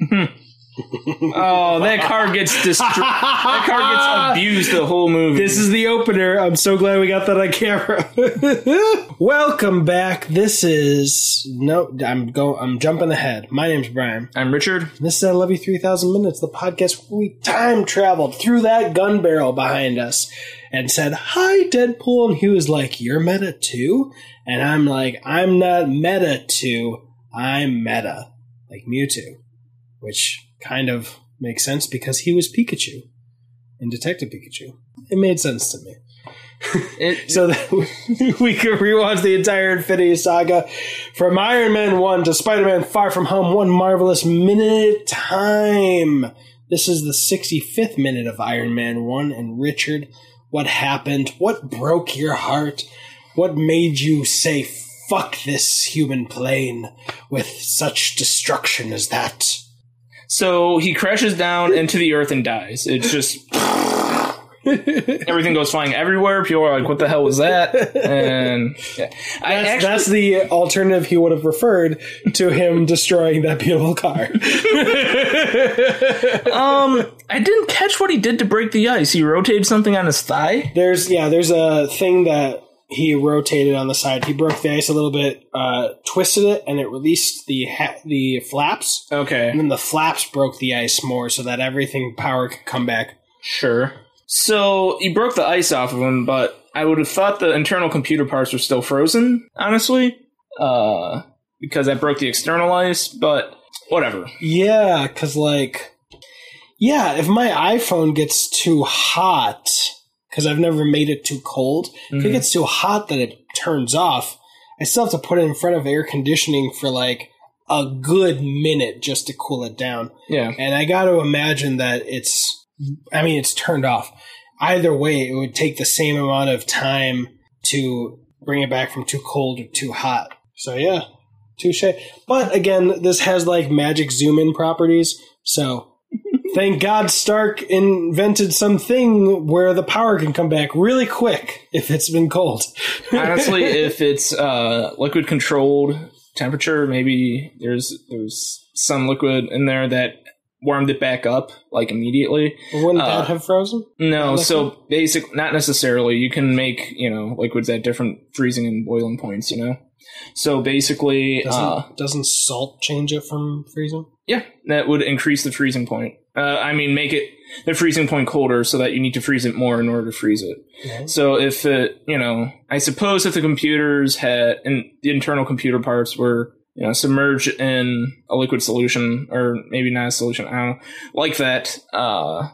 Oh, that car gets destroyed. that car gets abused the whole movie. This is the opener. I'm so glad we got that on camera. Welcome back. This is no. I'm go. I'm jumping ahead. My name's Brian. I'm Richard. This is I Love You 3000 Minutes, the podcast where we time traveled through that gun barrel behind us and said, Hi, Deadpool. And he was like, You're meta too? And I'm like, I'm not meta too. I'm meta. Like Mewtwo. Which kind of makes sense because he was Pikachu in Detective Pikachu. It made sense to me. It, So that we could rewatch the entire Infinity Saga from Iron Man 1 to Spider Man Far From Home, one marvelous minute time. This is the 65th minute of Iron Man 1. And Richard, what happened? What broke your heart? What made you say, fuck this human plane with such destruction as that? So he crashes down into the earth and dies. It's just everything goes flying everywhere. People are like, "What the hell was that?" And yeah, I That's, actually, that's the alternative he would have referred to him destroying that beautiful car. um, I didn't catch what he did to break the ice. He rotated something on his thigh. There's yeah, there's a thing that he rotated on the side. He broke the ice a little bit, uh, twisted it, and it released the ha- the flaps. Okay, And then the flaps broke the ice more, so that everything power could come back. Sure. So he broke the ice off of him, but I would have thought the internal computer parts were still frozen, honestly. Uh, because I broke the external ice, but whatever. Yeah, because like, yeah, if my iPhone gets too hot, because I've never made it too cold, if it Mhm. gets too hot that it turns off, I still have to put it in front of air conditioning for like a good minute just to cool it down. Yeah. And I got to imagine that it's, I mean, it's turned off. Either way, it would take the same amount of time to bring it back from too cold or too hot. So yeah, touche. But again, this has like magic zoom in properties. So thank God Stark invented something where the power can come back really quick if it's been cold. Honestly, if it's uh, liquid controlled temperature, maybe there's there's some liquid in there that warmed it back up like immediately. wouldn't uh, that have frozen? No, so basic, not necessarily. You can make you know liquids at different freezing and boiling points. You know, so basically, Doesn't, uh, doesn't salt change it from freezing? yeah, that would increase the freezing point. Uh, I mean, make it the freezing point colder so that you need to freeze it more in order to freeze it. Yeah. So if it, you know, I suppose if the computers had and the internal computer parts were, you know, submerged in a liquid solution or maybe not a solution, I don't know, like that, uh,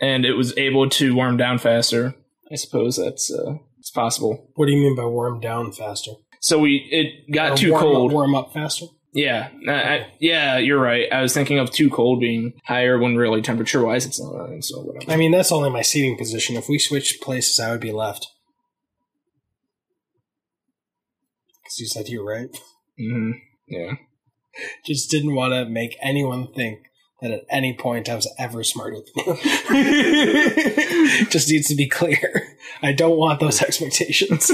and it was able to warm down faster. I suppose that's uh, it's possible. What do you mean by warm down faster? So we it got Or too warm cold. Up, warm up faster? Yeah, I, yeah, you're right. I was thinking of too cold being higher when really temperature wise it's not. So whatever. I mean, that's only my seating position. If we switched places, I would be left. Because you said you're right. Mm-hmm. Yeah. Just didn't want to make anyone think that at any point I was ever smarter than you. Just needs to be clear. I don't want those expectations.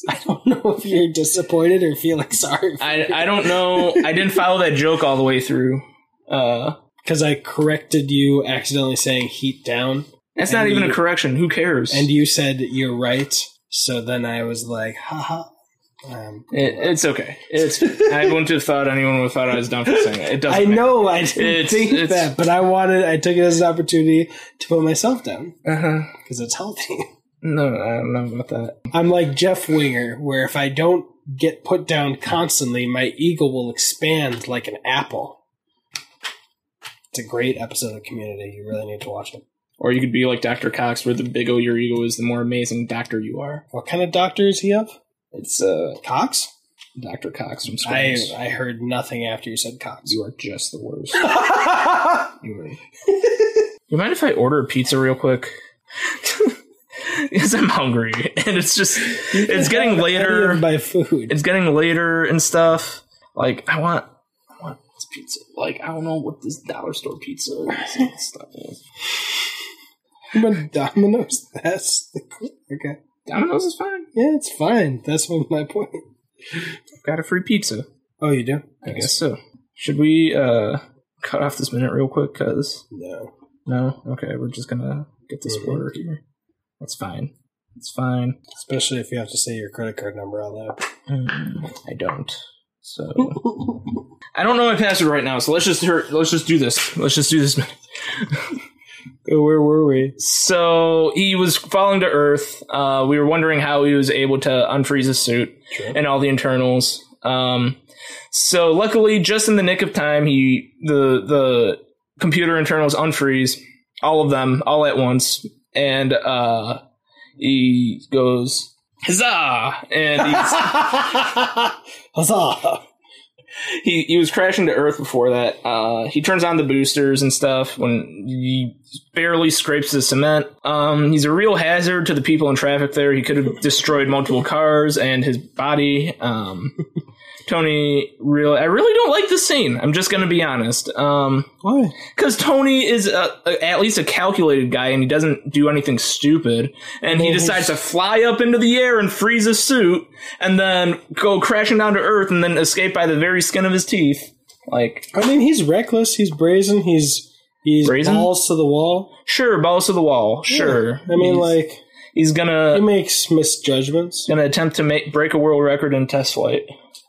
I don't know if you're disappointed or feeling sorry. I I don't know. I didn't follow that joke all the way through. Uh, Because I corrected you accidentally saying heat down. that's not even a correction. Who cares? And you said you're right. So then I was like, haha. Um, it, it's okay. It's. I wouldn't have thought anyone would have thought I was dumb for saying it. It doesn't. I matter. know I didn't It's- think it's- that, but I wanted, I took it as an opportunity to put myself down Uh-huh. because it's healthy. No, I don't know about that. I'm like Jeff Winger, where if I don't get put down constantly, my ego will expand like an apple. It's a great episode of Community. You really need to watch it. Or you could be like Dr. Cox, where the bigger your ego is, the more amazing doctor you are. What kind of doctor is he of? It's uh, Cox? Dr. Cox from I Scrubs. I heard nothing after you said Cox. You are just the worst. You are- you mind if I order a pizza real quick? because I'm hungry and it's just it's getting later. my food. It's getting later and stuff. Like I want, I want this pizza. Like I don't know what this dollar store pizza is stuff is. But Domino's, that's the okay. Domino's is fine. yeah, it's fine. That's what my point. I've got a free pizza. Oh, you do? I guess so. Should we uh cut off this minute real quick? Cause No. no, okay, we're just gonna get this Mhm. order here. That's fine. It's fine. Especially if you have to say your credit card number out loud. Mm, I don't. So I don't know my password right now. So let's just hurt, let's just do this. Let's just do this. Where were we? So he was falling to Earth. Uh, we were wondering how he was able to unfreeze his suit and all the internals. Um, so luckily, just in the nick of time, he the the computer internals unfreeze all of them all at once, and uh, he goes huzzah! And he's, Huzzah! he he was crashing to Earth before that. Uh, he turns on the boosters and stuff when he barely scrapes the cement. Um, he's a real hazard to the people in traffic there. He could have destroyed multiple cars and his body. Um, Tony, really, I really don't like this scene. I'm just gonna be honest. Um, Why? because Tony is a, a- at least a calculated guy and he doesn't do anything stupid. And he decides to fly up into the air and freeze his suit and then go crashing down to Earth and then escape by the very skin of his teeth. Like, I mean, he's reckless. He's brazen. He's he's Brazen? balls to the wall. sure, balls to the wall. Sure. I mean, he's, like he's gonna he makes misjudgments. gonna attempt to make break a world record in test flight.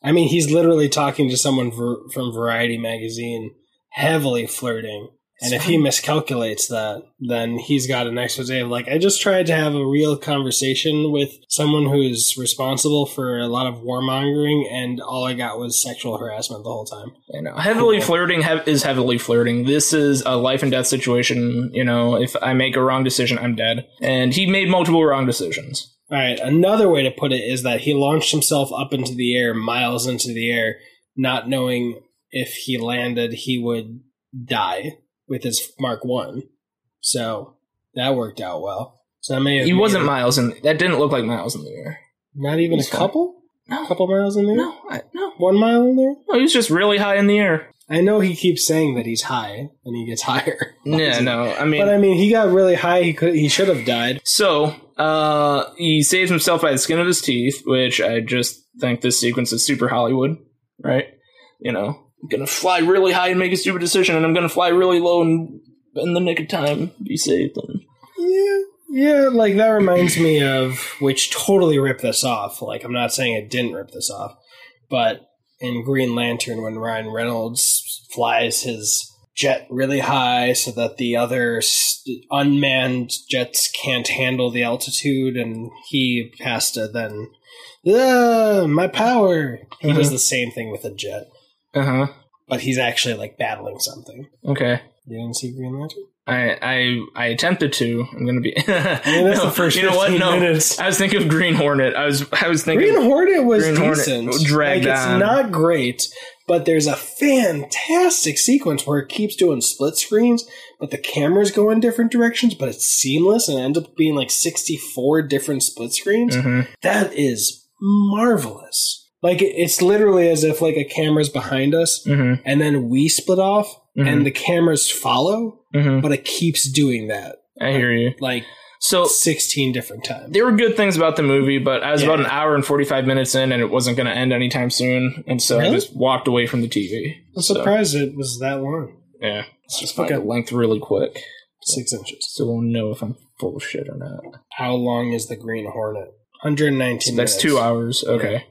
I mean, he's literally talking to someone from Variety magazine, heavily flirting. And if he miscalculates that, then he's got an expose of like, I just tried to have a real conversation with someone who's responsible for a lot of warmongering, and all I got was sexual harassment the whole time. You know, heavily flirting hev- is heavily flirting. This is a life and death situation. You know, if I make a wrong decision, I'm dead. And he made multiple wrong decisions. All right, another way to put it is that he launched himself up into the air, miles into the air, not knowing if he landed, he would die with his Mark One. So that worked out well. So that may have He wasn't it- miles in. That didn't look like miles in the air. not even a couple, No, couple miles in there, no, I, no. one mile in there. No, he was just really high in the air. I know he keeps saying that he's high and he gets higher. Yeah, no. I mean, But I mean, he got really high. He could, he should have died. so uh, he saves himself by the skin of his teeth, which I just think this sequence is super Hollywood, right? You know, I'm gonna fly really high and make a stupid decision, and I'm gonna fly really low and in the nick of time be saved. And Yeah, yeah, like that reminds me of which totally ripped this off. Like I'm not saying it didn't rip this off, but in Green Lantern when Ryan Reynolds flies his jet really high so that the other unmanned jets can't handle the altitude and he has to then ah, my power. He does Mhm. the same thing with a jet, uh huh. but he's actually like battling something. Okay. You didn't see Green Lantern? I, I I attempted to. I'm gonna be. I mean, that's the first You know what? No, minutes. I was thinking of Green Hornet. I was I was thinking. Green Hornet was Green Hornet decent. dragged like, it's on. not great, but there's a fantastic sequence where it keeps doing split screens, but the cameras go in different directions, but it's seamless and it ends up being like 64 different split screens. Mhm. That is marvelous. Like it's literally as if like a camera's behind us Mhm. and then we split off Mhm. and the cameras follow, Mhm. but it keeps doing that I hear you. like So 16 different times. there were good things about the movie, but I was Yeah. about an hour and 45 minutes in and it wasn't going to end anytime soon. And so I just walked away from the TV. I'm So, surprised it was that long. Yeah. Let's just the length really quick. Six inches. So we'll know if I'm full of shit or not. How long is the Green Hornet? 119 So minutes. that's two hours. Okay.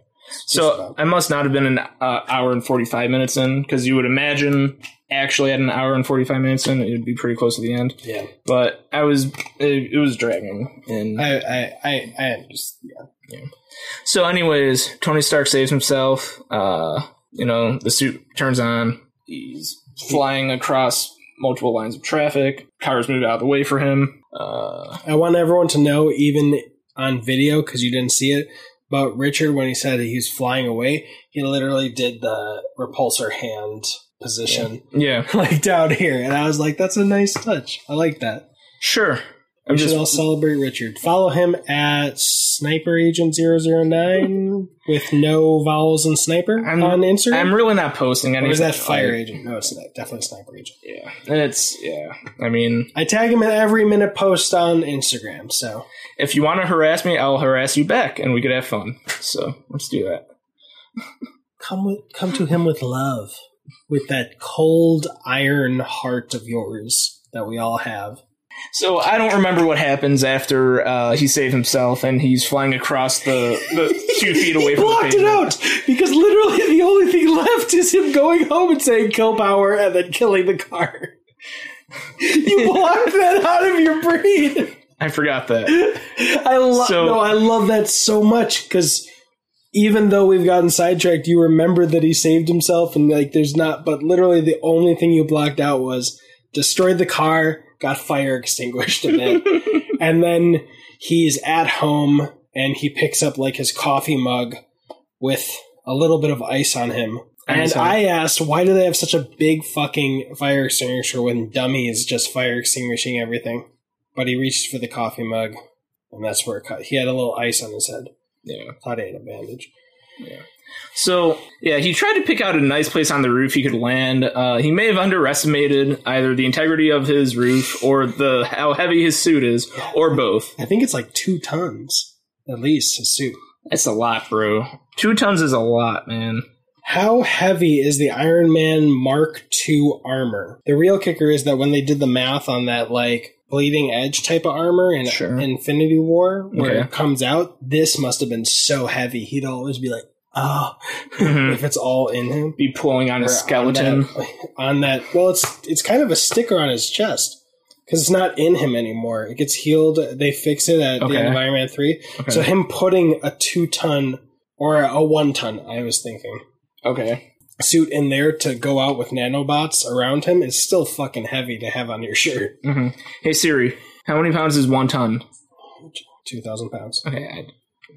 So. I must not have been an uh, hour and 45 minutes in because you would imagine actually at an hour and 45 minutes in, it would be pretty close to the end. Yeah. But I was, it, it was dragging. And I, I, I, I just, yeah. So, anyways, Tony Stark saves himself. Uh, you know, the suit turns on. He's flying across multiple lines of traffic. Cars move out of the way for him. Uh, I want everyone to know, even on video, because you didn't see it, but Richard, when he said he was flying away, he literally did the repulsor hand position, yeah, like down here. And I was like, that's a nice touch. I like that. sure. We I'm should just all celebrate Richard. Follow him at Sniper Agent 009 with no vowels in sniper I'm- on Instagram. I'm really not posting or anything. is that Fire Agent? No, it's not. Definitely Sniper Agent. Yeah, it's yeah. I mean, I tag him in every minute post on Instagram. So if you want to harass me, I'll harass you back, and we could have fun. So let's do that. come with, come to him with love, with that cold iron heart of yours that we all have. So I don't remember what happens after uh, he saved himself and he's flying across the, the two feet away from the blocked it out because literally the only thing left is him going home and saying kill power and then killing the car. you blocked that out of your brain. I forgot that. I love So- no, I love that so much because even though we've gotten sidetracked, you remember that he saved himself and like there's not. But literally, the only thing you blocked out was destroyed the car, got fire extinguished in it, and then he's at home and he picks up like his coffee mug with a little bit of ice on him. And on I asked, why do they have such a big fucking fire extinguisher when dummy is just fire extinguishing everything? But he reached for the coffee mug, and that's where it cut. He had a little ice on his head. Yeah. Thought he had a bandage. So yeah, he tried to pick out a nice place on the roof he could land. Uh, he may have underestimated either the integrity of his roof or the how heavy his suit is, or both. I think it's like two tons, at least, his suit. That's a lot, bro. Two tons is a lot, man. How heavy is the Iron Man Mark II armor? The real kicker is that when they did the math on that, like, bleeding edge type of armor in Sure. Infinity War, where Okay. it comes out, this must have been so heavy. He'd always be like, oh, Mhm. if it's all in him. Be pulling on a Or skeleton. On that, on that- well, it's it's kind of a sticker on his chest because it's not in him anymore. It gets healed. They fix it at the Okay. Iron Man 3. Okay. So him putting a two ton or a one ton, I was thinking, okay. suit in there to go out with nanobots around him is still fucking heavy to have on your shirt. hmm Hey Siri, how many pounds is one ton? 2,000 pounds. Okay, I,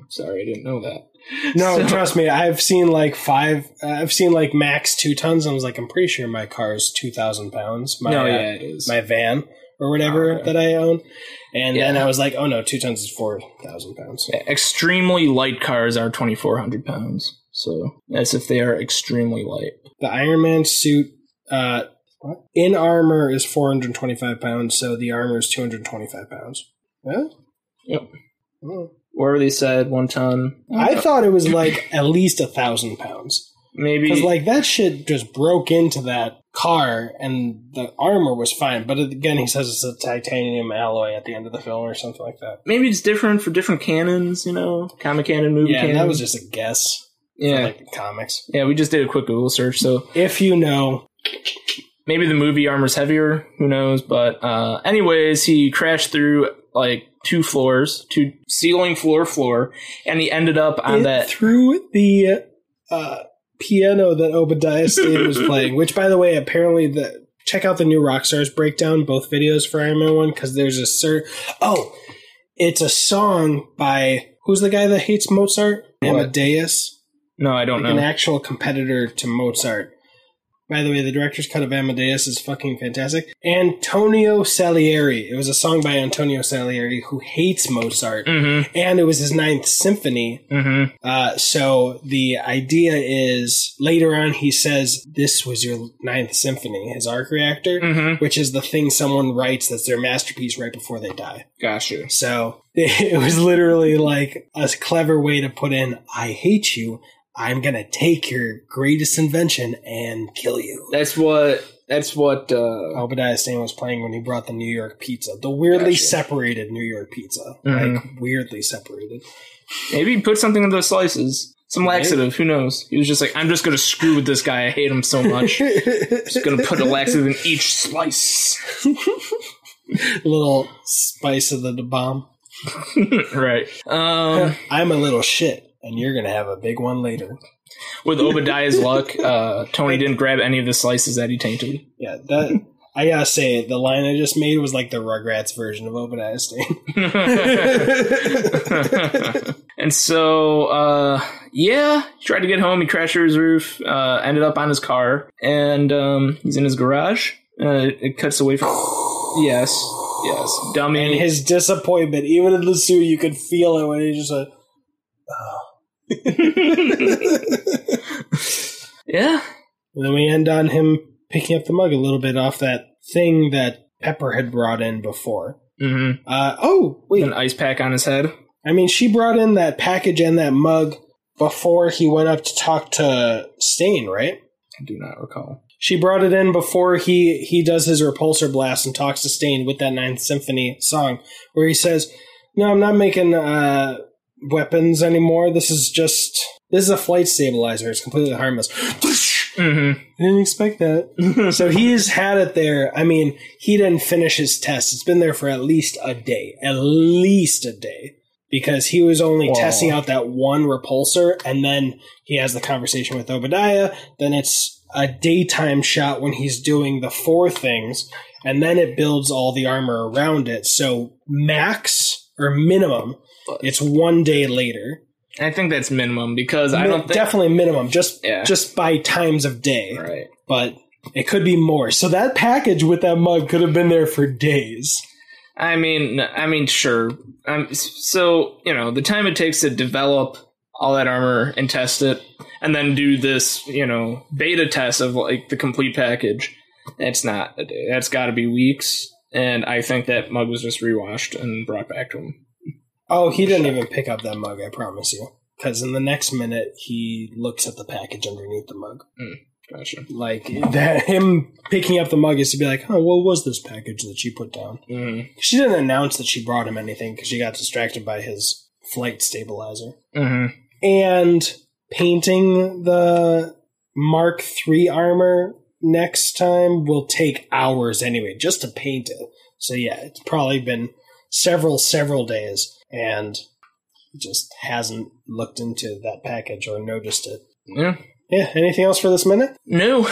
sorry, I didn't know that. No, So- trust me. I've seen like five, uh, I've seen like max two tons. I was like, I'm pretty sure my car is 2,000 pounds. My, no, uh, yeah, it is. my van or whatever okay. that I own. And then I was like, oh no, two tons is 4,000 pounds. Yeah, extremely light cars are 2,400 pounds. So as if they are extremely light. The Iron Man suit, uh, what? in armor is 425 pounds, so the armor is 225 pounds. Yeah? Yep. Oh. Wherever they said one ton. I thought it was like at least a thousand pounds. maybe Because like that shit just broke into that car and the armor was fine. But again, he says it's a titanium alloy at the end of the film or something like that. maybe it's different for different canons. You know, comic canon, movie Yeah, canon. that was just a guess. yeah, like the comics. yeah. We just did a quick Google search, so If you know, maybe the movie armor's heavier. Who knows? But uh, anyways, he crashed through like two floors, two ceiling, floor, floor, and he ended up on it that. through the uh, piano that Obadiah Stane was playing. Which, by the way, apparently the check out the New Rockstars breakdown, both videos for Iron Man One, because there's a certain oh, it's a song by who's the guy that hates Mozart? What? Amadeus. No, I don't like an actual competitor to Mozart. By the way, the director's cut of Amadeus is fucking fantastic. Antonio Salieri. It was a song by Antonio Salieri who hates Mozart, Mm-hmm. and it was his ninth symphony. Mm-hmm. Uh, so the idea is later on he says this was your ninth symphony, his arc reactor, Mm-hmm. which is the thing someone writes that's their masterpiece right before they die. Gotcha. So it was literally like a clever way to put in, I hate you. I'm going to take your greatest invention and kill you. That's what. That's what. Uh, Obadiah Stane was playing when he brought the New York pizza, the weirdly Gotcha. separated New York pizza. Mhm. Like, weirdly separated. maybe he put something in those slices. Some Maybe. laxative. Who knows? He was just like, I'm just gonna screw with this guy. I hate him so much. just gonna put a laxative in each slice. little spice of the bomb. right. Um, I'm a little shit, and you're gonna have a big one later. with Obadiah's luck, uh, Tony didn't grab any of the slices that he tainted. Yeah, that I gotta say, the line I just made was like the Rugrats version of Obadiah Stane. and so, uh, yeah, he tried to get home. He crashed through his roof, uh, ended up on his car, and um, he's in his garage. Uh, it cuts away from. Yes, yes, dummy. and his disappointment, even in the suit, you could feel it when he just went, yeah, And then we end on him picking up the mug a little bit off that thing that Pepper had brought in before. hmm Uh, oh, wait. an ice pack on his head. I mean, she brought in that package and that mug before he went up to talk to Stane, right? I do not recall. She brought it in before he he does his repulsor blast and talks to Stane with that Ninth Symphony song, where he says, "No, I'm not making uh, weapons anymore. This is just this is a flight stabilizer. It's completely harmless." Mm-hmm. I didn't expect that. so he's had it there. I mean, he didn't finish his test. It's been there for at least a day, at least a day, because he was only Wow. testing out that one repulsor, and then he has the conversation with Obadiah. Then it's a daytime shot when he's doing the four things, and then it builds all the armor around it. So max or minimum, it's one day later. I think that's minimum because I don't think. definitely minimum, just Yeah. just by times of day Right. but it could be more. So that package with that mug could have been there for days. I mean, I mean, sure. Um, so you know, the time it takes to develop all that armor and test it, and then do this, you know, beta test of like the complete package. It's not a day. That's got to be weeks. And I think that mug was just rewashed and brought back to him. Oh, he didn't even pick up that mug, I promise you. Because in the next minute, he looks at the package underneath the mug. Gotcha. Like, that him picking up the mug is to be like, oh, what was this package that she put down? Mm-hmm. She didn't announce that she brought him anything because she got distracted by his flight stabilizer. Mm-hmm. And painting the Mark III armor next time will take hours anyway, just to paint it. So yeah, it's probably been several, several days, and he just hasn't looked into that package or noticed it. Yeah. Yeah, anything else for this minute? No.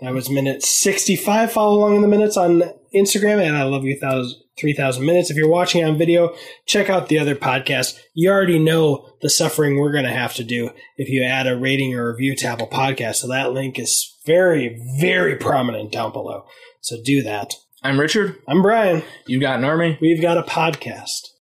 That was minute 65. Follow along in the minutes on Instagram, and I love you, thousand, 3,000 minutes. If you're watching on video, check out the other podcast. You already know the suffering we're going to have to do if you add a rating or review to Apple Podcast. So that link is very, very prominent down below. So do that. I'm Richard. I'm Brian. You've got an army. We've got a podcast.